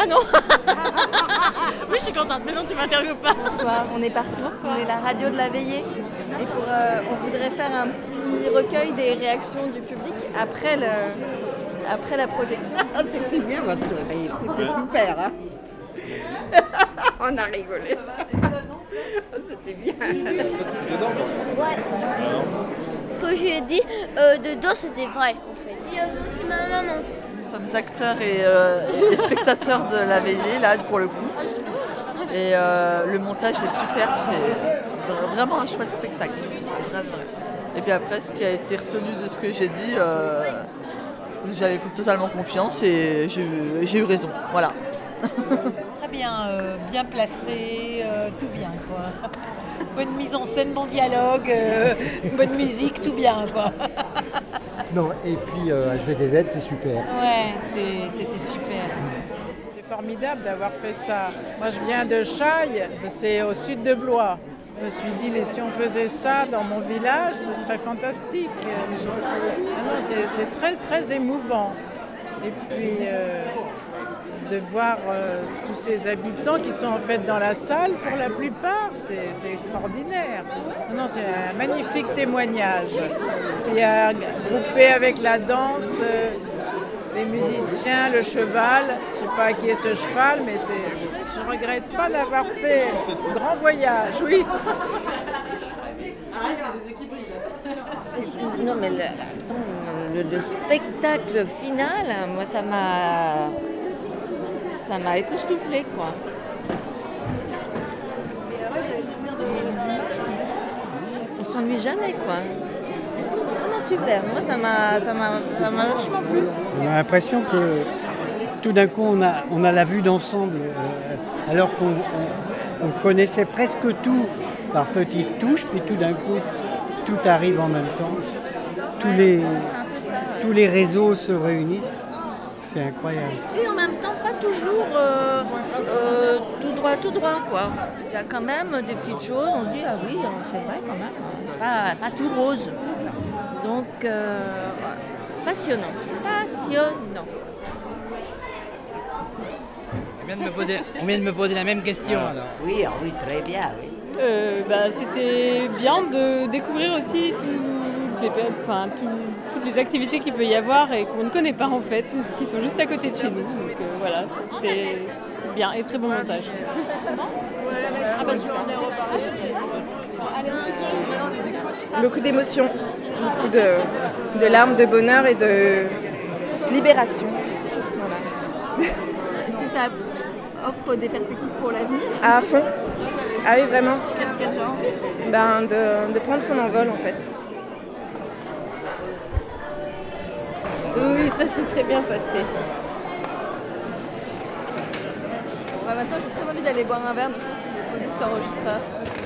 Ah non Oui, je suis contente, mais non, tu m'interviews pas. Bonsoir, on est partout. On est la radio de la veillée. Et pour, euh, on voudrait faire un petit recueil des réactions du public après, le, après la projection. Ah, c'était bien votre soirée, c'était super. Hein on a rigolé. C'était bien. Ouais. Ce que j'ai dit euh, dedans, c'était vrai, en fait. Il y avait aussi ma maman. Sommes acteurs et, euh, et spectateurs de la veillée, là, pour le coup. Et euh, le montage est super, c'est vraiment un chouette spectacle. Et puis après, ce qui a été retenu de ce que j'ai dit, euh, j'avais totalement confiance et j'ai eu raison. Voilà. Très bien, euh, bien placé, euh, tout bien quoi. Bonne mise en scène, bon dialogue, euh, bonne musique, tout bien quoi. Non, et puis euh, HVDZ, c'est super. Ouais, c'était super. C'est formidable d'avoir fait ça. Moi, je viens de Chaille, c'est au sud de Blois. Je me suis dit, mais si on faisait ça dans mon village, ce serait fantastique. Ah c'est très, très émouvant. Et puis, euh, de voir euh, tous ces habitants qui sont en fait dans la salle, pour la plupart, c'est extraordinaire. Non, c'est un magnifique témoignage. Il y a groupé avec la danse. euh, les musiciens, le cheval. Je ne sais pas qui est ce cheval, mais c'est. Je regrette pas d'avoir fait un grand voyage, oui. Non, mais le, attends, le, le spectacle final, moi, ça m'a. Ça m'a époustouflé, quoi. On s'ennuie jamais, quoi. Non, super. Moi, ça m'a ça m'a- ça m'a vachement plu. On a l'impression que tout d'un coup, on a, on a la vue d'ensemble, euh, alors qu'on on- on connaissait presque tout par petites touches, puis tout d'un coup, tout arrive en même temps. Tous les, tous les réseaux se réunissent. C'est incroyable. Et en même temps, pas toujours euh, euh, tout droit, tout droit, quoi. Il y a quand même des petites choses, on se dit, ah oui, c'est vrai quand même, c'est pas, pas tout rose. Donc, euh, passionnant, passionnant. On vient de me poser, on vient de me poser la même question alors. Oui, ah oui, très bien, oui. Euh, bah, C'était bien de découvrir aussi toutes les, enfin, tout- toutes les activités qu'il peut y avoir et qu'on ne connaît pas en fait, qui sont juste à côté de chez nous. Donc euh, voilà, c'est bien et très bon montage. Ah bah. Beaucoup d'émotions, beaucoup de, de larmes, de bonheur et de libération. Est-ce que ça offre des perspectives pour l'avenir? À fond. Ah oui, vraiment. Quel genre? Ben, de, de prendre son envol en fait. Ça s'est très bien passé. Maintenant, j'ai très envie d'aller boire un verre, donc je pense que je vais poser cet enregistreur.